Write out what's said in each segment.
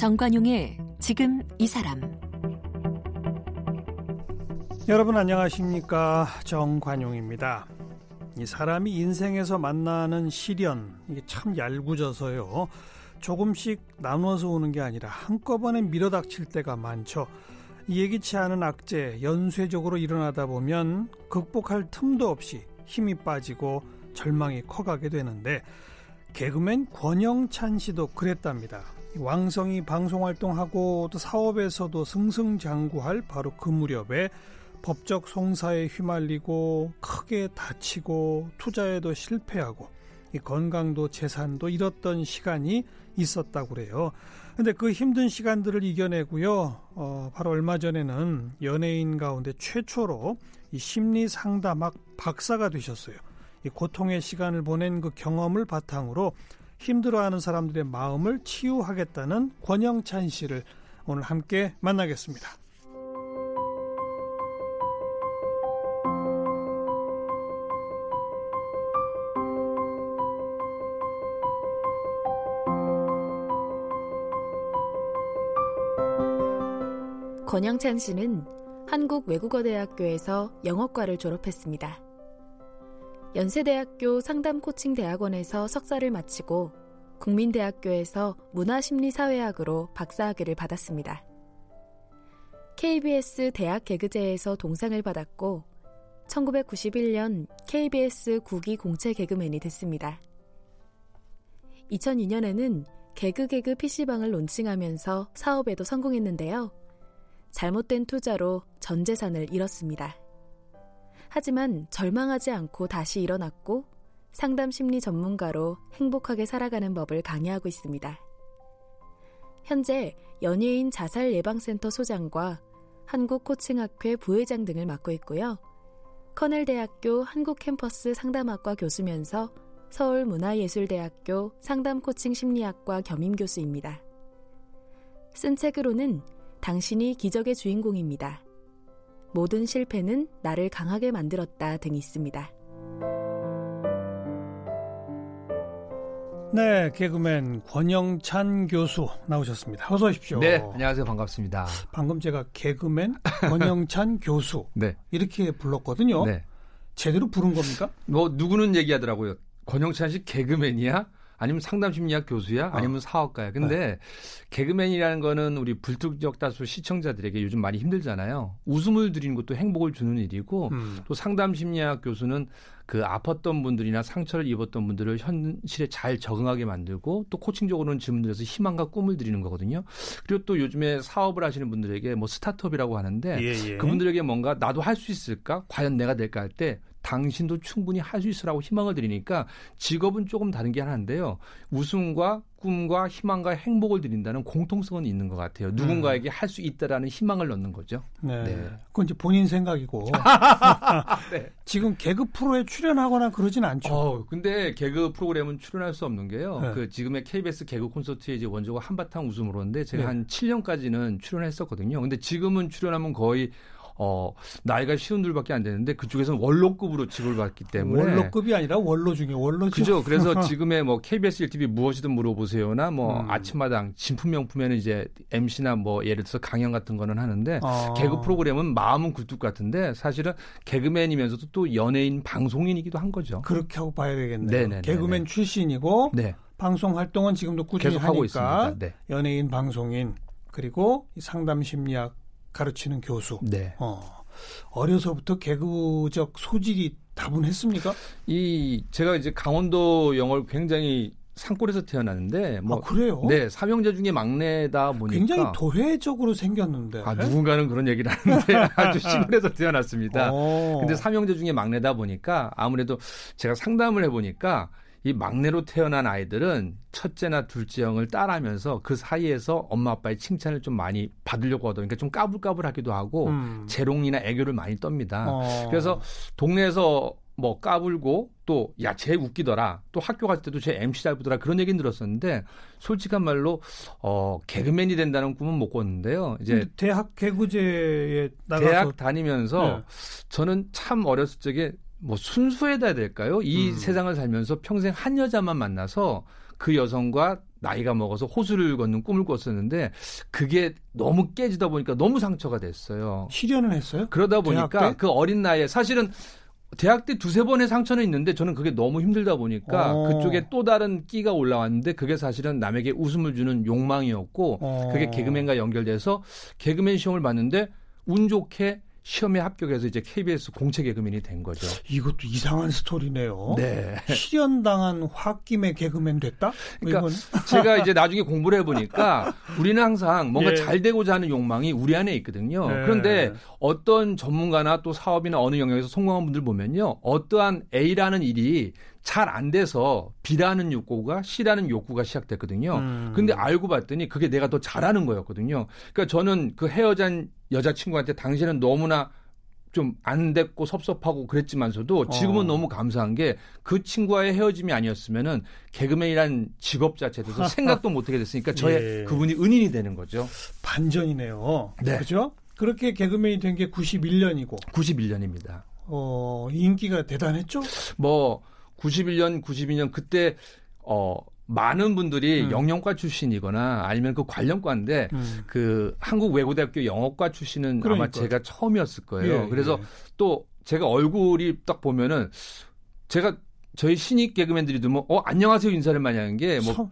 정관용의 지금 이 사람 여러분 안녕하십니까 정관용입니다. 이 사람이 인생에서 만나는 시련 이게 참 얄궂어서요. 조금씩 나눠서 오는 게 아니라 한꺼번에 밀어닥칠 때가 많죠. 예기치 않은 악재 연쇄적으로 일어나다 보면 극복할 틈도 없이 힘이 빠지고 절망이 커가게 되는데 개그맨 권영찬 씨도 그랬답니다. 왕성이 방송 활동하고 또 사업에서도 승승장구할 바로 그 무렵에 법적 송사에 휘말리고 크게 다치고 투자에도 실패하고 이 건강도 재산도 잃었던 시간이 있었다고 그래요. 근데 그 힘든 시간들을 이겨내고요. 어, 바로 얼마 전에는 연예인 가운데 최초로 이 심리 상담학 박사가 되셨어요. 이 고통의 시간을 보낸 그 경험을 바탕으로 힘들어하는 사람들의 마음을 치유하겠다는 권영찬 씨를 오늘 함께 만나겠습니다. 권영찬 씨는 한국외국어대학교에서 영어과를 졸업했습니다. 연세대학교 상담코칭대학원에서 석사를 마치고 국민대학교에서 문화심리사회학으로 박사학위를 받았습니다. KBS 대학 개그제에서 동상을 받았고 1991년 KBS 국기 공채 개그맨이 됐습니다. 2002년에는 개그개그 PC방을 론칭하면서 사업에도 성공했는데요. 잘못된 투자로 전 재산을 잃었습니다. 하지만 절망하지 않고 다시 일어났고 상담 심리 전문가로 행복하게 살아가는 법을 강의하고 있습니다. 현재 연예인 자살 예방센터 소장과 한국 코칭학회 부회장 등을 맡고 있고요. 커넬대학교 한국캠퍼스 상담학과 교수면서 서울문화예술대학교 상담코칭 심리학과 겸임 교수입니다. 쓴 책으로는 당신이 기적의 주인공입니다. 모든 실패는 나를 강하게 만들었다 등이 있습니다. 네, 개그맨 권영찬 교수 나오셨습니다. 어서 오십시오. 네, 안녕하세요. 반갑습니다. 방금 제가 개그맨 권영찬 교수 네. 이렇게 불렀거든요. 네. 제대로 부른 겁니까? 뭐 누구는 얘기하더라고요. 권영찬 씨 개그맨이야? 아니면 상담심리학 교수야? 어. 아니면 사업가야? 근데 네. 개그맨이라는 거는 우리 불특정 다수 시청자들에게 요즘 많이 힘들잖아요. 웃음을 드리는 것도 행복을 주는 일이고 음. 또 상담심리학 교수는 그 아팠던 분들이나 상처를 입었던 분들을 현실에 잘 적응하게 만들고 또 코칭적으로는 질문들에서 희망과 꿈을 드리는 거거든요. 그리고 또 요즘에 사업을 하시는 분들에게 뭐 스타트업이라고 하는데 예, 예. 그분들에게 뭔가 나도 할 수 있을까? 과연 내가 될까 할 때 당신도 충분히 할 수 있으라고 희망을 드리니까 직업은 조금 다른 게 하나인데요. 웃음과 꿈과 희망과 행복을 드린다는 공통성은 있는 것 같아요. 누군가에게 할 수 있다라는 희망을 넣는 거죠. 네. 네. 그건 이제 본인 생각이고. 네. 지금 개그 프로에 출연하거나 그러진 않죠. 어, 근데 개그 프로그램은 출연할 수 없는 게요. 네. 그 지금의 KBS 개그 콘서트에 이제 원조가 한바탕 웃음으로인데 제가 네. 한 7년까지는 출연했었거든요. 근데 지금은 출연하면 거의 어, 나이가 쉬운 둘밖에 안 되는데 그쪽에서는 원로급으로 지급을 받기 때문에 원로급이 아니라 원로 중에 원로죠. 그죠. 그래서 지금의 뭐 KBS 1TV 무엇이든 물어보세요나 뭐 음. 아침마당 진품 명품에는 이제 MC나 뭐 예를 들어서 강연 같은 거는 하는데 어. 개그 프로그램은 마음은 굴뚝 같은데 사실은 개그맨이면서도 또 연예인 방송인이기도 한 거죠. 그렇게 하고 봐야 되겠네요. 네네네네. 개그맨 출신이고 네. 방송 활동은 지금도 꾸준히 계속 하고 있습니다. 네. 연예인 방송인 그리고 이 상담 심리학 가르치는 교수. 네. 어. 어려서부터 개그적 소질이 다분했습니까? 이 제가 이제 강원도 영월 굉장히 산골에서 태어났는데 뭐 아, 그래요? 네, 삼형제 중에 막내다 보니까 굉장히 도회적으로 생겼는데. 아, 누군가는 그런 얘기를 하는데 아주 시골에서 태어났습니다. 어. 근데 삼형제 중에 막내다 보니까 아무래도 제가 상담을 해보니까 이 막내로 태어난 아이들은 첫째나 둘째 형을 따라하면서 그 사이에서 엄마 아빠의 칭찬을 좀 많이 받으려고 하다 보니까 좀 까불까불하기도 하고 음. 재롱이나 애교를 많이 떱니다. 어. 그래서 동네에서 뭐 까불고 또 야 쟤 웃기더라 또 학교 갈 때도 쟤 MC 잘 보더라 그런 얘기는 들었었는데 솔직한 말로 어 개그맨이 된다는 꿈은 못 꿨는데요 이제 대학 개구제에 나가서 대학 다니면서 네. 저는 참 어렸을 적에 뭐 순수해야 될까요? 이 음. 세상을 살면서 평생 한 여자만 만나서 그 여성과 나이가 먹어서 호수를 걷는 꿈을 꿨었는데 그게 너무 깨지다 보니까 너무 상처가 됐어요. 실현을 했어요? 그러다 보니까 그 어린 나이에 사실은 대학 때 두세 번의 상처는 있는데 저는 그게 너무 힘들다 보니까 어. 그쪽에 또 다른 끼가 올라왔는데 그게 사실은 남에게 웃음을 주는 욕망이었고 어. 그게 개그맨과 연결돼서 개그맨 시험을 봤는데 운 좋게 시험에 합격해서 이제 KBS 공채 개그맨이 된 거죠. 이것도 이상한 스토리네요. 네. 실현당한 홧김에 개그맨 됐다? 뭐 그러니까 제가 이제 나중에 공부를 해보니까 우리는 항상 뭔가 예. 잘 되고자 하는 욕망이 우리 안에 있거든요. 네. 그런데 어떤 전문가나 또 사업이나 어느 영역에서 성공한 분들 보면요. 어떠한 A라는 일이 잘 안 돼서 B라는 욕구가 C라는 욕구가 시작됐거든요. 음. 근데 알고 봤더니 그게 내가 더 잘하는 거였거든요. 그러니까 저는 그 헤어진 여자친구한테 당신은 너무나 좀안 됐고 섭섭하고 그랬지만서도 지금은 어. 너무 감사한 게 그 친구와의 헤어짐이 아니었으면은 개그맨이란 직업 자체에 대해서 생각도 못하게 됐으니까 저의 예. 그분이 은인이 되는 거죠. 반전이네요. 네. 그죠? 그렇게 개그맨이 된 게 91년이고 91년입니다. 어, 인기가 대단했죠? 뭐 91년, 92년 그때 어 많은 분들이 음. 영영과 출신이거나 아니면 그 관련과인데 음. 그 한국 외고대학교 영어과 출신은 아마 그러니까요. 제가 처음이었을 거예요. 예, 그래서 예. 또 제가 얼굴이 딱 보면은 제가 저희 신입 개그맨들이 들면 어 안녕하세요 인사를 많이 하는 게뭐.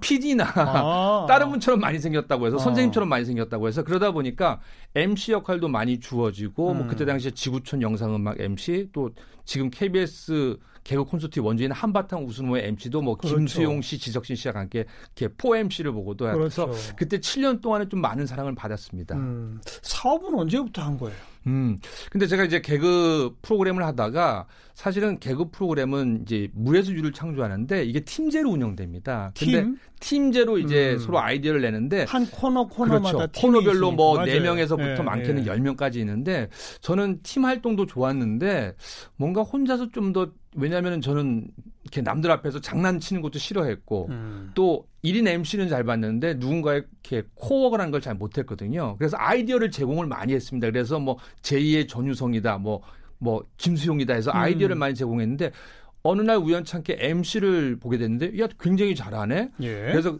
PD나 아. 다른 분처럼 많이 생겼다고 해서 어. 선생님처럼 많이 생겼다고 해서 그러다 보니까 MC 역할도 많이 주어지고 뭐 음. 그때 당시에 지구촌 영상음악 MC 또 지금 KBS 개그 콘서트 원주인 한바탕 웃음호의 MC도 뭐 그렇죠. 김수용 씨, 지석진 씨와 함께 이렇게 포 MC를 보고도 해서 그렇죠. 그때 7년 동안에 좀 많은 사랑을 받았습니다. 음. 음, 사업은 언제부터 한 거예요? 근데 제가 이제 개그 프로그램을 하다가 사실은 개그 프로그램은 이제 무에서 유를 창조하는데 이게 팀제로 운영됩니다. 근데 팀? 팀제로 이제 음. 서로 아이디어를 내는데 한 코너 코너마다 그렇죠. 코너별로. 뭐 맞아요. 네명에서부터 예, 많게는 예. 10명까지 있는데 저는 팀 활동도 좋았는데 뭔가 혼자서 좀 더 왜냐하면 저는 이렇게 남들 앞에서 장난치는 것도 싫어했고 음. 또 1인 MC는 잘 봤는데 누군가의 이렇게 코워크를 하는 걸잘 못했거든요. 그래서 아이디어를 제공을 많이 했습니다. 그래서 뭐 제2의 전유성이다, 뭐, 뭐, 김수용이다 해서 아이디어를 음. 많이 제공했는데 어느 날 우연찮게 MC를 보게 됐는데 야, 굉장히 잘하네? 예. 그래서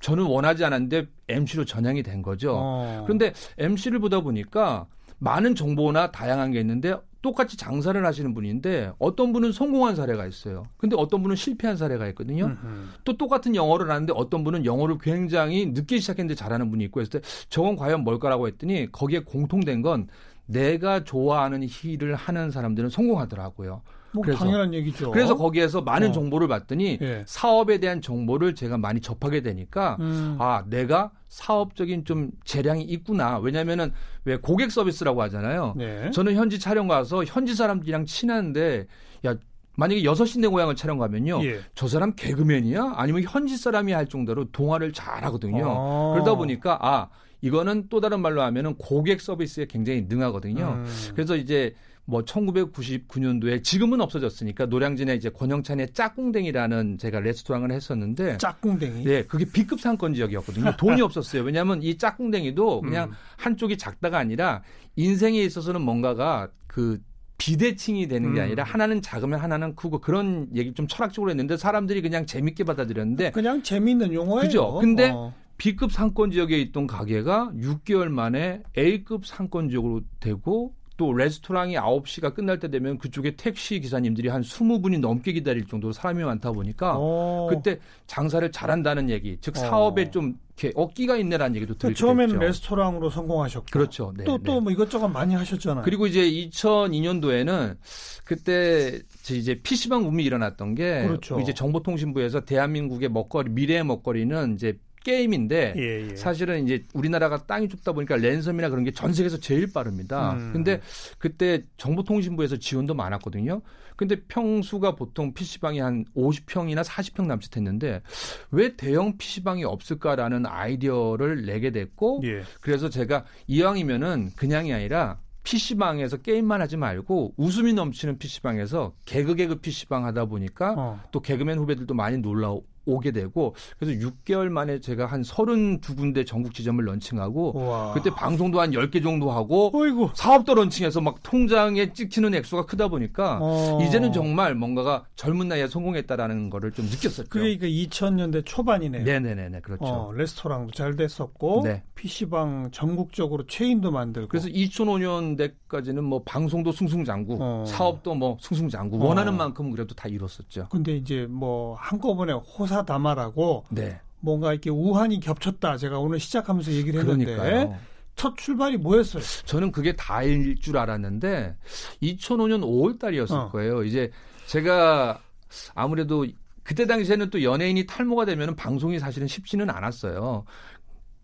저는 원하지 않았는데 MC로 전향이 된 거죠. 어. 그런데 MC를 보다 보니까 많은 정보나 다양한 게 있는데 똑같이 장사를 하시는 분인데 어떤 분은 성공한 사례가 있어요. 근데 어떤 분은 실패한 사례가 있거든요. 음흠. 또 똑같은 영어를 하는데 어떤 분은 영어를 굉장히 늦게 시작했는데 잘하는 분이 있고 했을 때 저건 과연 뭘까라고 했더니 거기에 공통된 건 내가 좋아하는 일을 하는 사람들은 성공하더라고요. 뭐 그래서- 당연한 얘기죠. 그래서 거기에서 많은 어. 정보를 봤더니 예. 사업에 대한 정보를 제가 많이 접하게 되니까 음. 아 내가 사업적인 좀 재량이 있구나. 왜냐면은 왜 고객 서비스라고 하잖아요. 네. 저는 현지 촬영 가서 현지 사람들이랑 친한데 야 만약에 여섯 시내 고향을 촬영 가면요. 예. 저 사람 개그맨이야? 아니면 현지 사람이 할 정도로 동화를 잘하고든요. 어. 그러다 보니까 아 이거는 또 다른 말로 하면은 고객 서비스에 굉장히 능하거든요. 음. 그래서 이제 뭐 1999년도에 지금은 없어졌으니까 노량진에 이제 권영찬의 짝꿍댕이라는 제가 레스토랑을 했었는데 짝꿍댕이. 네, 그게 B급 상권 지역이었거든요. 돈이 없었어요. 왜냐하면 이 짝꿍댕이도 그냥 음. 한쪽이 작다가 아니라 인생에 있어서는 뭔가가 그 비대칭이 되는 게 음. 아니라 하나는 작으면 하나는 크고 그런 얘기 좀 철학적으로 했는데 사람들이 그냥 재밌게 받아들였는데 그냥 재미있는 용어예요. 그죠. 근데 어. B급 상권 지역에 있던 가게가 6개월 만에 A급 상권 지역으로 되고 또 레스토랑이 9시가 끝날 때 되면 그쪽에 택시 기사님들이 한 20분이 넘게 기다릴 정도로 사람이 많다 보니까 어. 그때 장사를 잘한다는 얘기, 즉 어. 사업에 좀 이렇게 어깨가 있네라는 얘기도 그 들었죠. 처음에는 레스토랑으로 성공하셨고. 그렇죠. 네, 또 네. 또뭐 이것저것 많이 하셨잖아요. 그리고 이제 2002년도에는 그때 이제 PC방 붐이 일어났던 게 그렇죠. 이제 정보통신부에서 대한민국의 먹거리 미래의 먹거리는 이제 게임인데 예, 예. 사실은 이제 우리나라가 땅이 좁다 보니까 랜섬이나 그런 게 전 세계에서 제일 빠릅니다. 음. 근데 그때 정보통신부에서 지원도 많았거든요. 근데 평수가 보통 PC방이 한 50평이나 40평 남짓했는데 왜 대형 PC방이 없을까라는 아이디어를 내게 됐고 예. 그래서 제가 이왕이면은 그냥이 아니라 PC방에서 게임만 하지 말고 웃음이 넘치는 PC방에서 개그 개그 PC방 하다 보니까 어. 또 개그맨 후배들도 많이 놀라 오게 되고 그래서 6개월 만에 제가 한 32군데 전국 지점을 런칭하고 우와. 그때 방송도 한 10개 정도 하고 어이구. 사업도 런칭해서 막 통장에 찍히는 액수가 크다 보니까 어. 이제는 정말 뭔가가 젊은 나이에 성공했다라는 거를 좀 느꼈었죠. 그게 그 2000년대 초반이네요. 네네네네 그렇죠. 어, 레스토랑도 잘 됐었고 네. PC방 전국적으로 체인도 만들고 그래서 2005년대까지는 뭐 방송도 승승장구, 어. 사업도 뭐 승승장구, 어. 원하는 만큼 그래도 다 이뤘었죠. 근데 이제 뭐 한꺼번에 호사 다마라고 네, 뭔가 이렇게 우한이 겹쳤다. 제가 오늘 시작하면서 얘기를 했는데 그러니까요. 첫 출발이 뭐였어요? 저는 그게 다일 줄 알았는데 2005년 5월 달이었을 어. 거예요. 이제 제가 아무래도 그때 당시에는 또 연예인이 탈모가 되면 방송이 사실은 쉽지는 않았어요.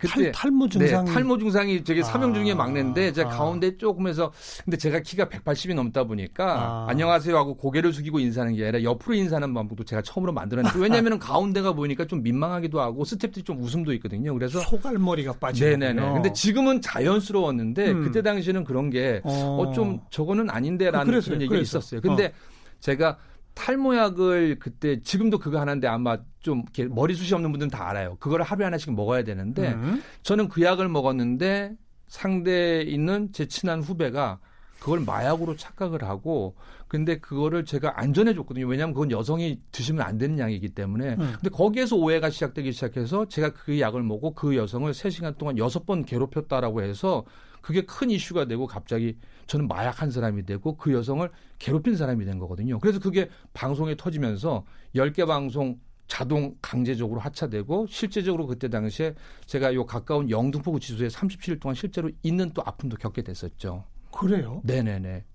탈, 탈모 증상 네, 탈모 증상이 되게 아. 삼형 중에 막내인데 제가 아. 가운데 조금해서 근데 제가 키가 180이 넘다 보니까 아. 안녕하세요 하고 고개를 숙이고 인사하는 게 아니라 옆으로 인사하는 방법도 제가 처음으로 만들었는데 왜냐하면 가운데가 보이니까 좀 민망하기도 하고 스텝들이 좀 웃음도 있거든요. 그래서 소갈머리가 빠지고 네네네. 근데 지금은 자연스러웠는데 음. 그때 당시에는 그런 게 어, 좀 저거는 아닌데라는 그- 그랬어요, 그런 얘기가 그랬어요. 있었어요. 근데 제가 탈모약을 그때 지금도 그거 하는데 아마 좀 이렇게 머리숱이 없는 분들은 다 알아요. 그걸 하루에 하나씩 먹어야 되는데 음. 저는 그 약을 먹었는데 상대에 있는 제 친한 후배가 그걸 마약으로 착각을 하고 근데 그거를 제가 안전해 줬거든요. 왜냐하면 그건 여성이 드시면 안 되는 약이기 때문에. 음. 근데 거기에서 오해가 시작되기 시작해서 제가 그 약을 먹고 그 여성을 3시간 동안 여섯 번 괴롭혔다라고 해서 그게 큰 이슈가 되고 갑자기 저는 마약 한 사람이 되고 그 여성을 괴롭힌 사람이 된 거거든요. 그래서 그게 방송에 터지면서 10개 방송 자동 강제적으로 하차되고 실제적으로 그때 당시에 제가 요 가까운 영등포 구치소에 37일 동안 실제로 있는 또 아픔도 겪게 됐었죠. 그래요? 네네네.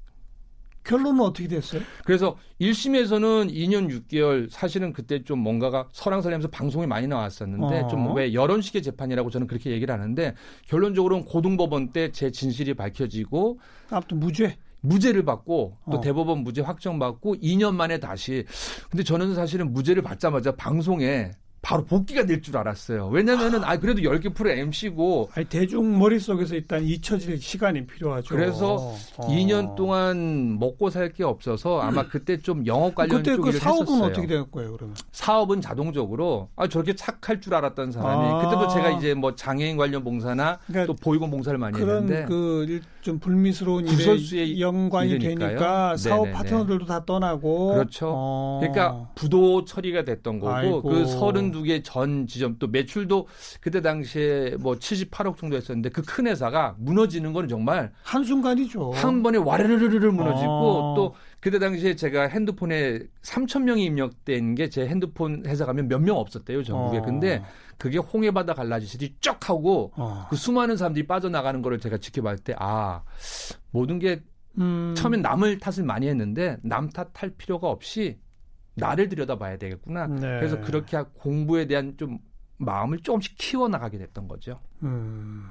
결론은 어떻게 됐어요? 그래서 1심에서는 2년 6개월 사실은 그때 좀 뭔가가 설랑설레면서 방송에 많이 나왔었는데 어. 좀왜 여론식의 재판이라고 저는 그렇게 얘기를 하는데 결론적으로는 고등법원 때 제 진실이 밝혀지고 아무튼 무죄. 무죄를 받고 또 어. 대법원 무죄 확정받고 2년 만에 다시 근데 저는 사실은 무죄를 받자마자 방송에 바로 복귀가 될 줄 알았어요. 왜냐면은 아 그래도 10개 프로 MC고 아니 대중 머릿속에서 일단 잊혀질 시간이 필요하죠. 그래서 어. 2년 동안 먹고 살 게 없어서 아마 그때 좀 영업 관련 그때 쪽 그 일을 사업은 했었어요. 어떻게 될 거예요, 그러면? 사업은 자동적으로 아 저렇게 착할 줄 알았던 사람이 아. 그때도 제가 이제 뭐 장애인 관련 봉사나 그러니까 또 보육원 봉사를 많이 그런 했는데 그좀 불미스러운 일에 연관이 일이니까요. 되니까 사업 네네네. 파트너들도 다 떠나고 그렇죠. 어. 그러니까 부도 처리가 됐던 거고 아이고. 그 32개 전 지점 또 매출도 그때 당시에 뭐 78억 정도 했었는데 그 큰 회사가 무너지는 건 정말 한순간이죠. 한 번에 와르르르르 무너지고 어. 또 그때 당시에 제가 핸드폰에 3천 명이 입력된 게 제 핸드폰 회사 가면 몇 명 없었대요 전국에. 어. 근데 그게 홍해바다 갈라지듯이 쫙 하고 어. 그 수많은 사람들이 빠져나가는 거를 제가 지켜봤을 때 아 모든 게 음. 처음엔 남을 탓을 많이 했는데 남 탓할 필요가 없이 나를 들여다봐야 되겠구나. 네. 그래서 그렇게 공부에 대한 좀 마음을 조금씩 키워 나가게 됐던 거죠. 음.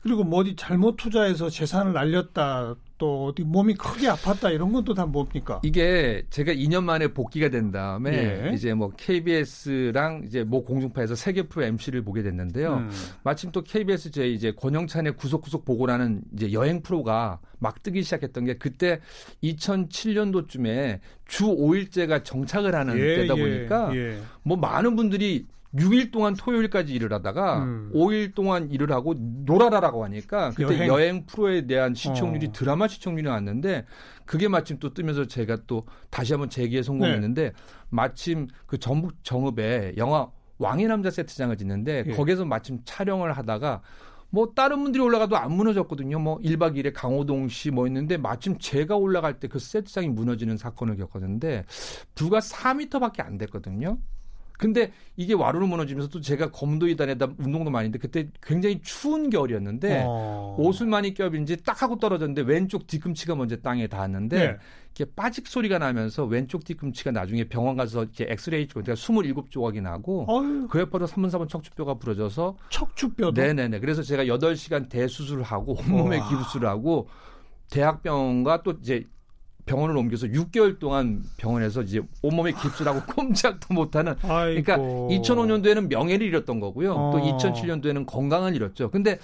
그리고 뭐 어디 잘못 투자해서 재산을 날렸다 또 어디 몸이 크게 아팠다 이런 건 또 다 뭡니까? 이게 제가 2년 만에 복귀가 된 다음에 예. 이제 뭐 KBS랑 이제 모 공중파에서 세계 프로 MC를 보게 됐는데요. 음. 마침 또 KBS 제 이제 권영찬의 구석구석 보고라는 이제 여행 프로가 막 뜨기 시작했던 게 그때 2007년도쯤에 주 5일제가 정착을 하는 때다 보니까 예. 뭐 많은 분들이 6일 동안 토요일까지 일을 하다가 음. 5일 동안 일을 하고 놀아라라고 하니까 그때 여행. 여행, 프로에 대한 시청률이 어. 드라마 시청률이 왔는데 그게 마침 또 뜨면서 제가 또 다시 한번 재기에 성공했는데 네. 마침 그 전북 정읍에 영화 왕의 남자 세트장을 짓는데 예. 거기서 마침 촬영을 하다가 뭐 다른 분들이 올라가도 안 무너졌거든요. 뭐 1박 2일에 강호동 씨 뭐 있는데 마침 제가 올라갈 때 그 세트장이 무너지는 사건을 겪었는데 불과 4미터밖에 안 됐거든요. 근데 이게 와르르 무너지면서 또 제가 검도 이단에다 운동도 많이 했는데 그때 굉장히 추운 겨울이었는데 어. 옷을 많이 껴입은지 딱 하고 떨어졌는데 왼쪽 뒤꿈치가 먼저 땅에 닿았는데 네. 이렇게 빠직 소리가 나면서 왼쪽 뒤꿈치가 나중에 병원 가서 이렇게 엑스레이 찍고 그러니까 27조각이 나고 어휴, 그 옆으로 3분 4분 척추뼈가 부러져서 척추뼈도 네네네. 그래서 제가 8시간 대수술을 하고 온몸에 우와. 기부술을 하고 대학병원과 또 이제 병원을 옮겨서 6개월 동안 병원에서 이제 온몸에 깁스하고 꼼짝도 못하는 아이고. 그러니까 2005년도에는 명예를 잃었던 거고요. 어. 또 2007년도에는 건강을 잃었죠. 근데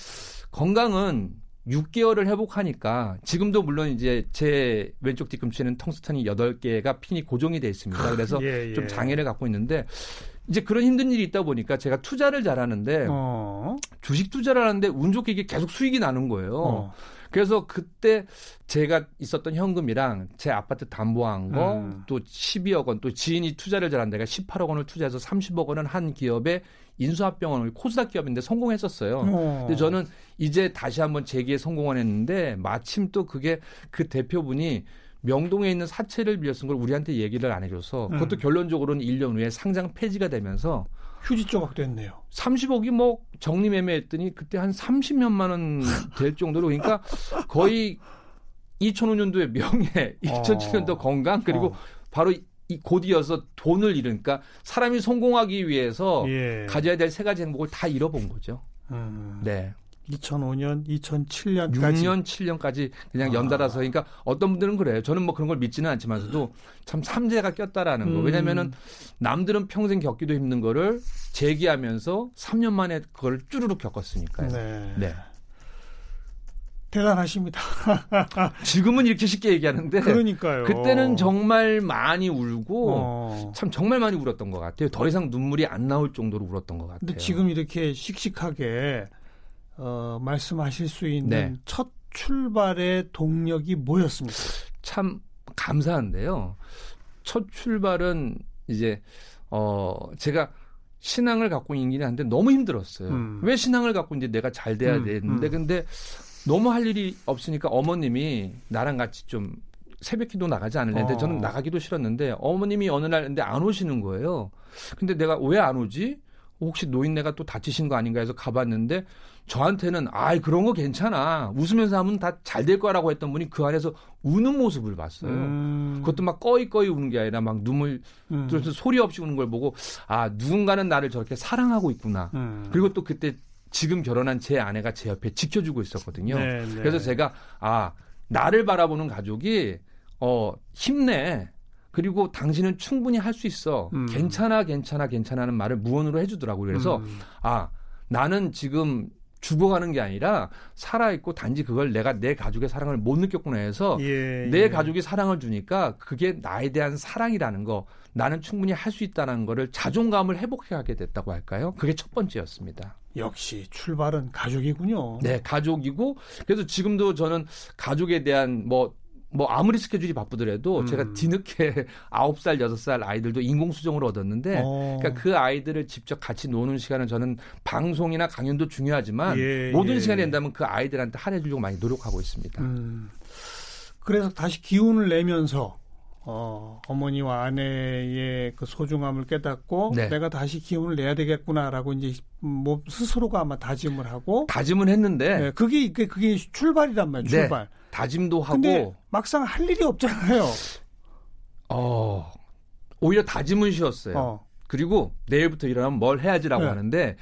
건강은 6개월을 회복하니까 지금도 물론 이제 제 왼쪽 뒤꿈치에는 텅스턴이 8개가 핀이 고정이 돼 있습니다. 그래서 예, 예. 좀 장애를 갖고 있는데 이제 그런 힘든 일이 있다 보니까 제가 투자를 잘하는데 어. 주식 투자를 하는데 운 좋게 이게 계속 수익이 나는 거예요. 어. 그래서 그때 제가 있었던 현금이랑 제 아파트 담보한 거 음. 또 12억 원 또 지인이 투자를 잘한 데가 18억 원을 투자해서 30억 원은 한 기업에 인수합병원을 코스닥 기업인데 성공했었어요. 어. 근데 저는 이제 다시 한번 재기에 성공을 했는데 마침 또 그게 그 대표분이 명동에 있는 사채를 빌려 쓴 걸 우리한테 얘기를 안 해줘서 그것도 음. 결론적으로는 1년 후에 상장 폐지가 되면서 휴지 조각 됐네요. 30억이 뭐 정리매매했더니 그때 한 30몇만 원 될 정도로 그러니까 거의 2005년도에 명예, 2007년도 건강 그리고 어. 바로 이 곧이어서 돈을 잃으니까 사람이 성공하기 위해서 예. 가져야 될 세 가지 행복을 다 잃어본 거죠. 음. 네. 2005년, 2007년까지 6년, 7년까지 그냥 아. 연달아서 그러니까 어떤 분들은 그래요. 저는 뭐 그런 걸 믿지는 않지만서도 참 삼재가 꼈다라는 거. 음. 왜냐면은 남들은 평생 겪기도 힘든 거를 재기하면서 3년 만에 그걸 쭈르륵 겪었으니까요. 네. 네. 대단하십니다. 지금은 이렇게 쉽게 얘기하는데 그러니까요. 그때는 정말 많이 울고 어. 참 정말 많이 울었던 것 같아요. 더 이상 눈물이 안 나올 정도로 울었던 것 같아요. 근데 지금 이렇게 씩씩하게 어, 말씀하실 수 있는 네. 첫 출발의 동력이 뭐였습니까? 참 감사한데요. 첫 출발은 이제 어 제가 신앙을 갖고 있긴 한데 너무 힘들었어요. 음. 왜 신앙을 갖고 이제 내가 잘 돼야 음, 되는데 음. 근데 너무 할 일이 없으니까 어머님이 나랑 같이 좀 새벽 기도 나가지 않을래는데 어. 저는 나가기도 싫었는데 어머님이 어느 날 근데 안 오시는 거예요. 근데 내가 왜 안 오지? 혹시 노인네가 또 다치신 거 아닌가 해서 가봤는데 저한테는 아이 그런 거 괜찮아 웃으면서 하면 다 잘 될 거라고 했던 분이 그 안에서 우는 모습을 봤어요. 음. 그것도 막 꺼이꺼이 우는 게 아니라 막 눈물 음. 들어서 소리 없이 우는 걸 보고 아 누군가는 나를 저렇게 사랑하고 있구나. 음. 그리고 또 그때 지금 결혼한 제 아내가 제 옆에 지켜주고 있었거든요. 네, 네. 그래서 제가 아 나를 바라보는 가족이 어 힘내. 그리고 당신은 충분히 할 수 있어. 음. 괜찮아, 괜찮아, 괜찮아는 말을 무언으로 해주더라고요. 그래서 음. 아 나는 지금 죽어가는 게 아니라 살아있고 단지 그걸 내가 내 가족의 사랑을 못 느꼈구나 해서 예, 내 예. 가족이 사랑을 주니까 그게 나에 대한 사랑이라는 거 나는 충분히 할 수 있다는 거를 자존감을 회복하게 됐다고 할까요? 그게 첫 번째였습니다. 역시 출발은 가족이군요. 네, 가족이고 그래서 지금도 저는 가족에 대한 뭐 뭐 아무리 스케줄이 바쁘더라도 음. 제가 뒤늦게 아홉 살 여섯 살 아이들도 인공수정을 얻었는데 어. 그러니까 그 아이들을 직접 같이 노는 시간은 저는 방송이나 강연도 중요하지만 예, 모든 예. 시간이 된다면 그 아이들한테 할애주려고 많이 노력하고 있습니다. 음. 그래서 다시 기운을 내면서 어, 어머니와 아내의 그 소중함을 깨닫고 네. 내가 다시 기운을 내야 되겠구나라고 이제 뭐 스스로가 아마 다짐을 하고 다짐은 했는데 네, 그게 그게- 그게 출발이란 말이에요. 네. 출발. 다짐도 하고 근데 막상 할 일이 없잖아요. 어, 오히려 다짐은 쉬었어요. 어. 그리고 내일부터 일어나면 뭘 해야지라고 네. 하는데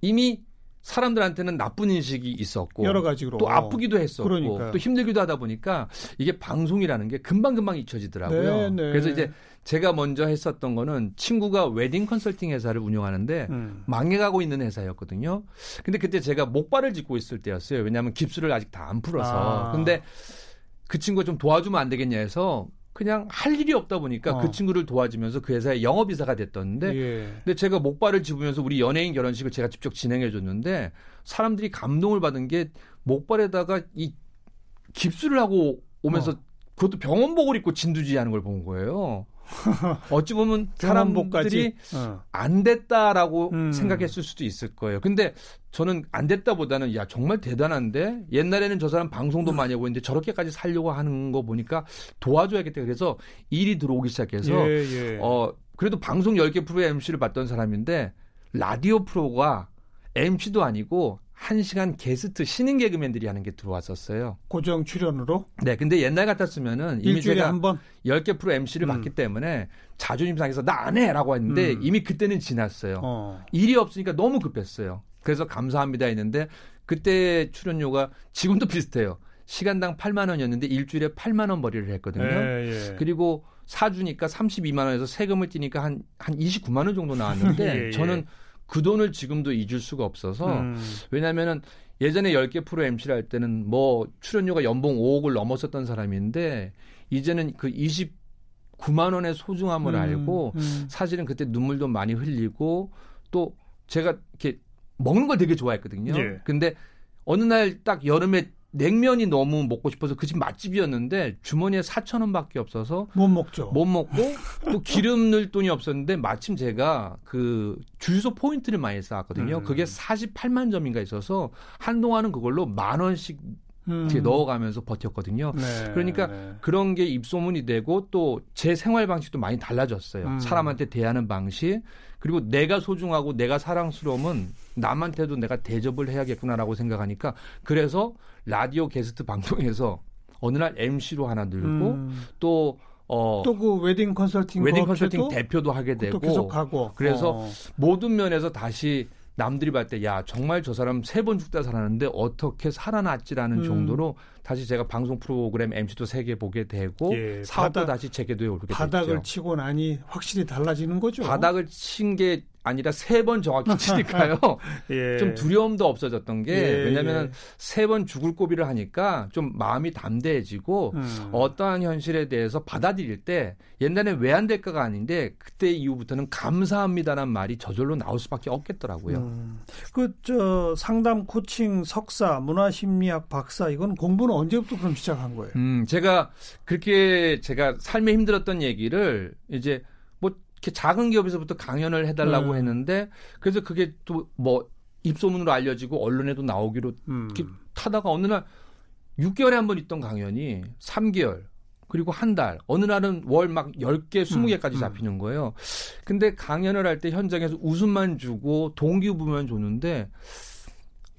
이미 사람들한테는 나쁜 인식이 있었고 여러 가지로 또 아프기도 했었고 그러니까요. 또 힘들기도 하다 보니까 이게 방송이라는 게 금방 금방 잊혀지더라고요. 네, 네. 그래서 이제 제가 먼저 했었던 거는 친구가 웨딩 컨설팅 회사를 운영하는데 음. 망해가고 있는 회사였거든요. 근데 그때 제가 목발을 짚고 있을 때였어요. 왜냐하면 깁스를 아직 다 안 풀어서. 아. 근데 그 친구가 좀 도와주면 안 되겠냐 해서 그냥 할 일이 없다 보니까 어. 그 친구를 도와주면서 그 회사의 영업이사가 됐던데 예. 근데 제가 목발을 집으면서 우리 연예인 결혼식을 제가 직접 진행해 줬는데 사람들이 감동을 받은 게 목발에다가 이 깁스를 하고 오면서 어. 그것도 병원복을 입고 진두지휘하는 걸 본 거예요. 어찌 보면 병원복까지. 사람들이 어. 안 됐다라고 음. 생각했을 수도 있을 거예요. 근데 저는 안 됐다보다는 야 정말 대단한데 옛날에는 저 사람 방송도 많이 하고 있는데 저렇게까지 살려고 하는 거 보니까 도와줘야겠다. 그래서 일이 들어오기 시작해서 예, 예. 어 그래도 방송 10개 프로의 MC를 맡던 사람인데 라디오 프로가 MC도 아니고 1시간 게스트 신인 개그맨들이 하는 게 들어왔었어요. 고정 출연으로 네, 근데 옛날 같았으면은 이미 일주일에 제가 한 번. 10개 프로 MC를 음. 맡기 때문에 자존심 상해서 나 안 해라고 했는데 음. 이미 그때는 지났어요. 어. 일이 없으니까 너무 급했어요. 그래서 감사합니다 했는데 그때 출연료가 지금도 비슷해요. 시간당 8만 원이었는데 일주일에 8만 원 벌이를 했거든요. 예, 예. 그리고 사주니까 32만 원에서 세금을 떼니까 한, 한 29만 원 정도 나왔는데 예, 예. 저는 그 돈을 지금도 잊을 수가 없어서 음. 왜냐면은 예전에 10개 프로 MC를 할 때는 뭐 출연료가 연봉 5억을 넘었었던 사람인데 이제는 그 9만 원의 소중함을 음, 알고 음. 사실은 그때 눈물도 많이 흘리고 또 제가 이렇게 먹는 걸 되게 좋아했거든요. 예. 근데 어느 날 딱 여름에 냉면이 너무 먹고 싶어서 그 집 맛집이었는데 주머니에 4천 원밖에 없어서 못 먹죠. 못 먹고 또 기름 넣을 돈이 없었는데 마침 제가 그 주유소 포인트를 많이 쌓았거든요. 음. 그게 48만 점인가 있어서 한동안은 그걸로 만 원씩 음. 넣어가면서 버텼거든요. 네, 그러니까 네. 그런 게 입소문이 되고 또 제 생활 방식도 많이 달라졌어요. 음. 사람한테 대하는 방식 그리고 내가 소중하고 내가 사랑스러움은 남한테도 내가 대접을 해야겠구나라고 생각하니까 그래서 라디오 게스트 방송에서 어느 날 MC로 하나 늘고 음. 또 어, 또 그 웨딩 컨설팅 웨딩 그 컨설팅 대표도 하게 또 되고 계속 가고 그래서 어. 모든 면에서 다시 남들이 봤을 때 야 정말 저 사람 세 번 죽다 살았는데 어떻게 살아났지라는 음. 정도로 다시 제가 방송 프로그램 MC도 세 개 보게 되고 예, 사업도 바닥- 다시 제 궤도에 오르게 바닥을 됐죠. 치고 나니 확실히 달라지는 거죠. 바닥을 친 게 아니라 세 번 정확히 치니까요. 예. 좀 두려움도 없어졌던 게 예, 왜냐하면 예. 세번 죽을 고비를 하니까 좀 마음이 담대해지고 음. 어떠한 현실에 대해서 받아들일 때 옛날에 왜 안 될까가 아닌데 그때 이후부터는 감사합니다라는 말이 저절로 나올 수밖에 없겠더라고요. 음. 그저 상담 코칭 석사 문화심리학 박사 이건 공부는 언제부터 그럼 시작한 거예요? 음, 제가 그렇게 제가 삶에 힘들었던 얘기를 이제 뭐 이렇게 작은 기업에서부터 강연을 해달라고 음. 했는데 그래서 그게 또 뭐 입소문으로 알려지고 언론에도 나오기로 음. 타다가 어느 날 6개월에 한 번 있던 강연이 3개월 그리고 한 달 어느 날은 월 막 10개, 20개까지 음. 잡히는 거예요. 근데 강연을 할 때 현장에서 웃음만 주고 동기부여만 줬는데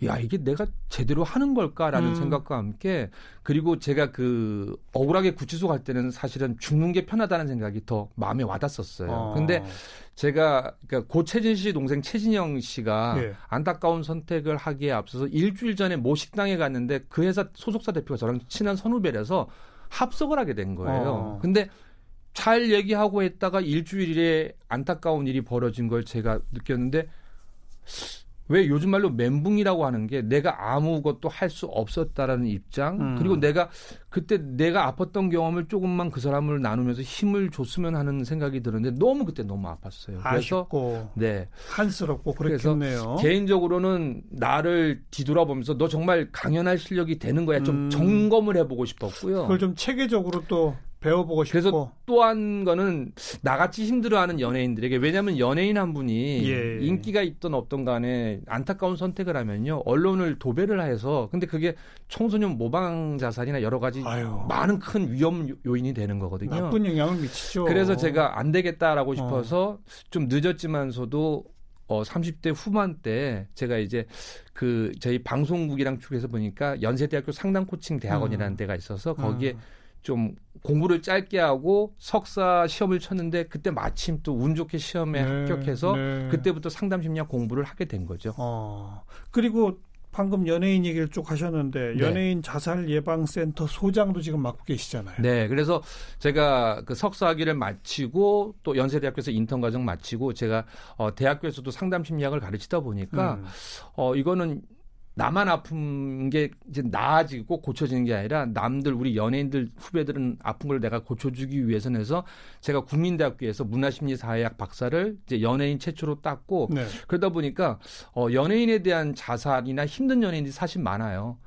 야 이게 내가 제대로 하는 걸까라는 음. 생각과 함께 그리고 제가 그 억울하게 구치소 갈 때는 사실은 죽는 게 편하다는 생각이 더 마음에 와닿았었어요. 어. 근데 제가 그러니까 고채진 씨 동생 최진영 씨가 예. 안타까운 선택을 하기에 앞서서 일주일 전에 모 식당에 갔는데 그 회사 소속사 대표가 저랑 친한 선후배라서 합석을 하게 된 거예요. 어. 근데 잘 얘기하고 했다가 일주일에 안타까운 일이 벌어진 걸 제가 느꼈는데 왜 요즘 말로 멘붕이라고 하는 게 내가 아무것도 할 수 없었다라는 입장 음. 그리고 내가 그때 내가 아팠던 경험을 조금만 그 사람을 나누면서 힘을 줬으면 하는 생각이 드는데 너무 그때 너무 아팠어요. 그래서 아쉽고 네 한스럽고 그렇겠네요. 개인적으로는 나를 뒤돌아보면서 너 정말 강연할 실력이 되는 거야 좀 음. 점검을 해보고 싶었고요. 그걸 좀 체계적으로 또 배워보고 싶고. 그래서 또 한 거는 나같이 힘들어하는 연예인들에게 왜냐하면 연예인 한 분이 예. 인기가 있던 없던 간에 안타까운 선택을 하면요 언론을 도배를 해서 근데 그게 청소년 모방 자살이나 여러 가지 아유. 많은 큰 위험 요- 요인이 되는 거거든요. 나쁜 영향을 미치죠. 그래서 제가 안 되겠다라고 싶어서 좀 늦었지만서도 어 30대 후반 때 제가 이제 그 저희 방송국이랑 축해서 보니까 연세대학교 상담 코칭 대학원이라는 음. 데가 있어서 거기에 음. 좀 공부를 짧게 하고 석사 시험을 쳤는데 그때 마침 또 운 좋게 시험에 네, 합격해서 네. 그때부터 상담 심리학 공부를 하게 된 거죠. 어. 그리고 방금 연예인 얘기를 쭉 하셨는데 네. 연예인 자살 예방 센터 소장도 지금 맡고 계시잖아요. 네, 그래서 제가 그 석사학위를 마치고 또 연세대학교에서 인턴 과정 마치고 제가 어, 대학교에서도 상담 심리학을 가르치다 보니까 음. 어 이거는 나만 아픈 게 이제 나아지고 고쳐지는 게 아니라 남들 우리 연예인들 후배들은 아픈 걸 내가 고쳐주기 위해서는 해서 제가 국민대학교에서 문화심리사회학 박사를 이제 연예인 최초로 땄고 네. 그러다 보니까 어 연예인에 대한 자살이나 힘든 연예인들이 사실 많아요.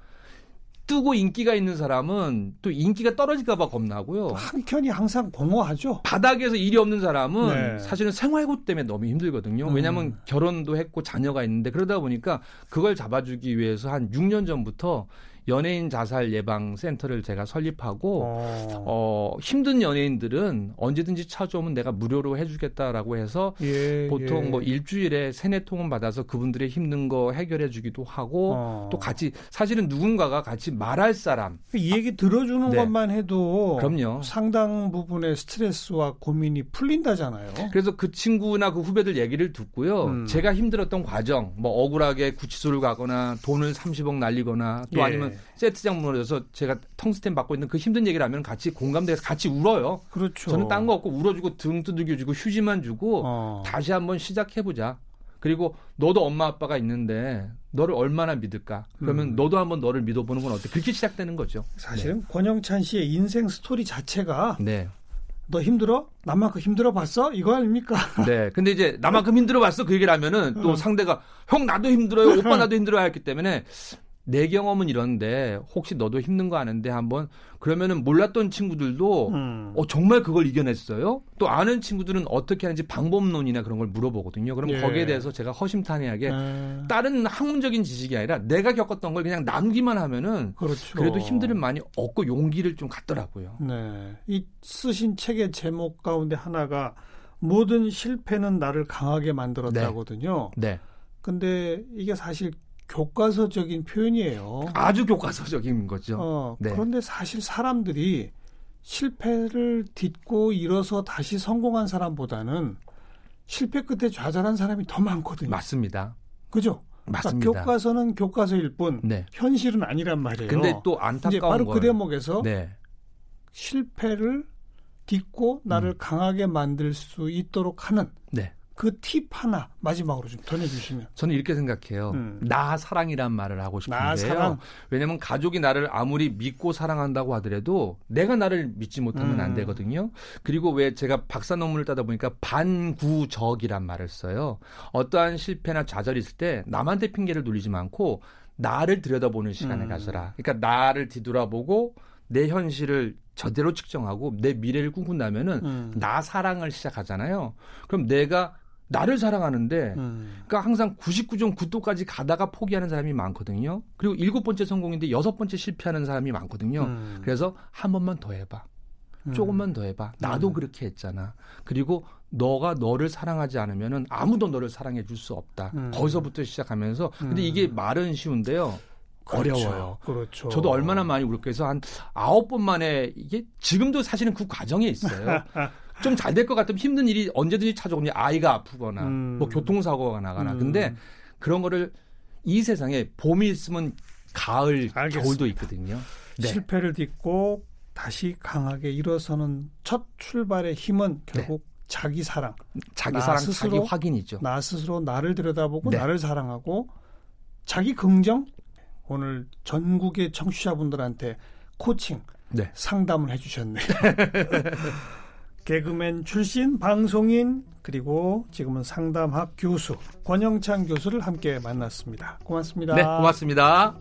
뜨고 인기가 있는 사람은 또 인기가 떨어질까봐 겁나고요. 한켠이 항상 공허하죠. 바닥에서 일이 없는 사람은 네. 사실은 생활고 때문에 너무 힘들거든요. 음. 왜냐하면 결혼도 했고 자녀가 있는데 그러다 보니까 그걸 잡아주기 위해서 한 6년 전부터 연예인 자살 예방 센터를 제가 설립하고 어. 어, 힘든 연예인들은 언제든지 찾아오면 내가 무료로 해주겠다라고 해서 예, 보통 예. 뭐 일주일에 세네 통은 받아서 그분들의 힘든 거 해결해 주기도 하고 어. 또 같이 사실은 누군가가 같이 말할 사람 이 얘기 들어주는 네. 것만 해도 그럼요. 상당 부분의 스트레스와 고민이 풀린다잖아요. 그래서 그 친구나 그 후배들 얘기를 듣고요. 음. 제가 힘들었던 과정, 뭐 억울하게 구치소를 가거나 돈을 30억 날리거나 또 예. 아니면 세트장 무너져서 제가 텅스텐 받고 있는 그 힘든 얘기를 하면 같이 공감돼서 같이 울어요. 그렇죠. 저는 딴 거 없고 울어주고 등 두들겨주고 휴지만 주고 어. 다시 한번 시작해보자. 그리고 너도 엄마 아빠가 있는데 너를 얼마나 믿을까? 그러면 음. 너도 한번 너를 믿어보는 건 어때? 그렇게 시작되는 거죠. 사실은 권영찬 씨의 인생 스토리 자체가 네. 너 힘들어? 나만큼 힘들어 봤어? 이거 아닙니까? 네. 근데 이제 나만큼 힘들어 봤어 그 얘기를 하면은 또 어. 상대가 형 나도 힘들어요. 오빠 나도 힘들어요 했기 때문에 내 경험은 이런데 혹시 너도 힘든 거 아는데 한번 그러면은 몰랐던 친구들도 음. 어 정말 그걸 이겨냈어요? 또 아는 친구들은 어떻게 하는지 방법론이나 그런 걸 물어보거든요. 그럼 예. 거기에 대해서 제가 허심탄회하게 에, 다른 학문적인 지식이 아니라 내가 겪었던 걸 그냥 나누기만 하면은 그렇죠. 그래도 힘들을 많이 얻고 용기를 좀 갖더라고요. 네. 이 쓰신 책의 제목 가운데 하나가 모든 실패는 나를 강하게 만들었다거든요. 네. 근데 이게 사실 교과서적인 표현이에요. 아주 교과서적인 거죠. 어, 네. 그런데 사실 사람들이 실패를 딛고 일어서 다시 성공한 사람보다는 실패 끝에 좌절한 사람이 더 많거든요. 맞습니다. 그죠? 맞습니다. 그러니까 교과서는 교과서일 뿐 네. 현실은 아니란 말이에요. 근데 또 안타까운 바로 건 그 대목에서 네. 실패를 딛고 나를 강하게 만들 수 있도록 하는 음. 네. 그 팁 하나 마지막으로 좀 전해주시면. 저는 이렇게 생각해요. 음. 나 사랑이란 말을 하고 싶은데요. 사랑. 왜냐하면 가족이 나를 아무리 믿고 사랑한다고 하더라도 내가 나를 믿지 못하면 음. 안 되거든요. 그리고 왜 제가 박사 논문을 따다 보니까 반구적이란 말을 써요. 어떠한 실패나 좌절이 있을 때 남한테 핑계를 돌리지 않고 나를 들여다보는 시간을 음. 가져라. 그러니까 나를 뒤돌아보고 내 현실을 저대로 측정하고 내 미래를 꿈꾼다면은 음. 나 사랑을 시작하잖아요. 그럼 내가 나를 사랑하는데 음. 그러니까 항상 99.9도까지 가다가 포기하는 사람이 많거든요. 그리고 일곱 번째 성공인데 여섯 번째 실패하는 사람이 많거든요. 음. 그래서 한 번만 더 해봐. 음. 조금만 더 해봐. 나도 음. 그렇게 했잖아. 그리고 너가 너를 사랑하지 않으면은 아무도 너를 사랑해 줄 수 없다. 음. 거기서부터 시작하면서 근데 음. 이게 말은 쉬운데요. 그렇죠. 어려워요. 그렇죠. 저도 얼마나 많이 울컥해서 한 아홉 번 만에 이게 지금도 사실은 그 과정에 있어요. 좀 잘 될 것 같으면 힘든 일이 언제든지 찾아오니 아이가 아프거나 음. 뭐 교통사고가 나거나 음. 근데 그런 거를 이 세상에 봄이 있으면 가을, 알겠습니다. 겨울도 있거든요. 네. 실패를 딛고 다시 강하게 일어서는 첫 출발의 힘은 결국 자기 사랑. 자기 나 사랑, 스스로 자기 확인이죠. 나 스스로 나를 들여다보고 네. 나를 사랑하고 자기 긍정. 오늘 전국의 청취자분들한테 코칭 네. 상담을 해주셨네요. 개그맨 출신 방송인 그리고 지금은 상담학 교수 권영창 교수를 함께 만났습니다. 고맙습니다. 네, 고맙습니다.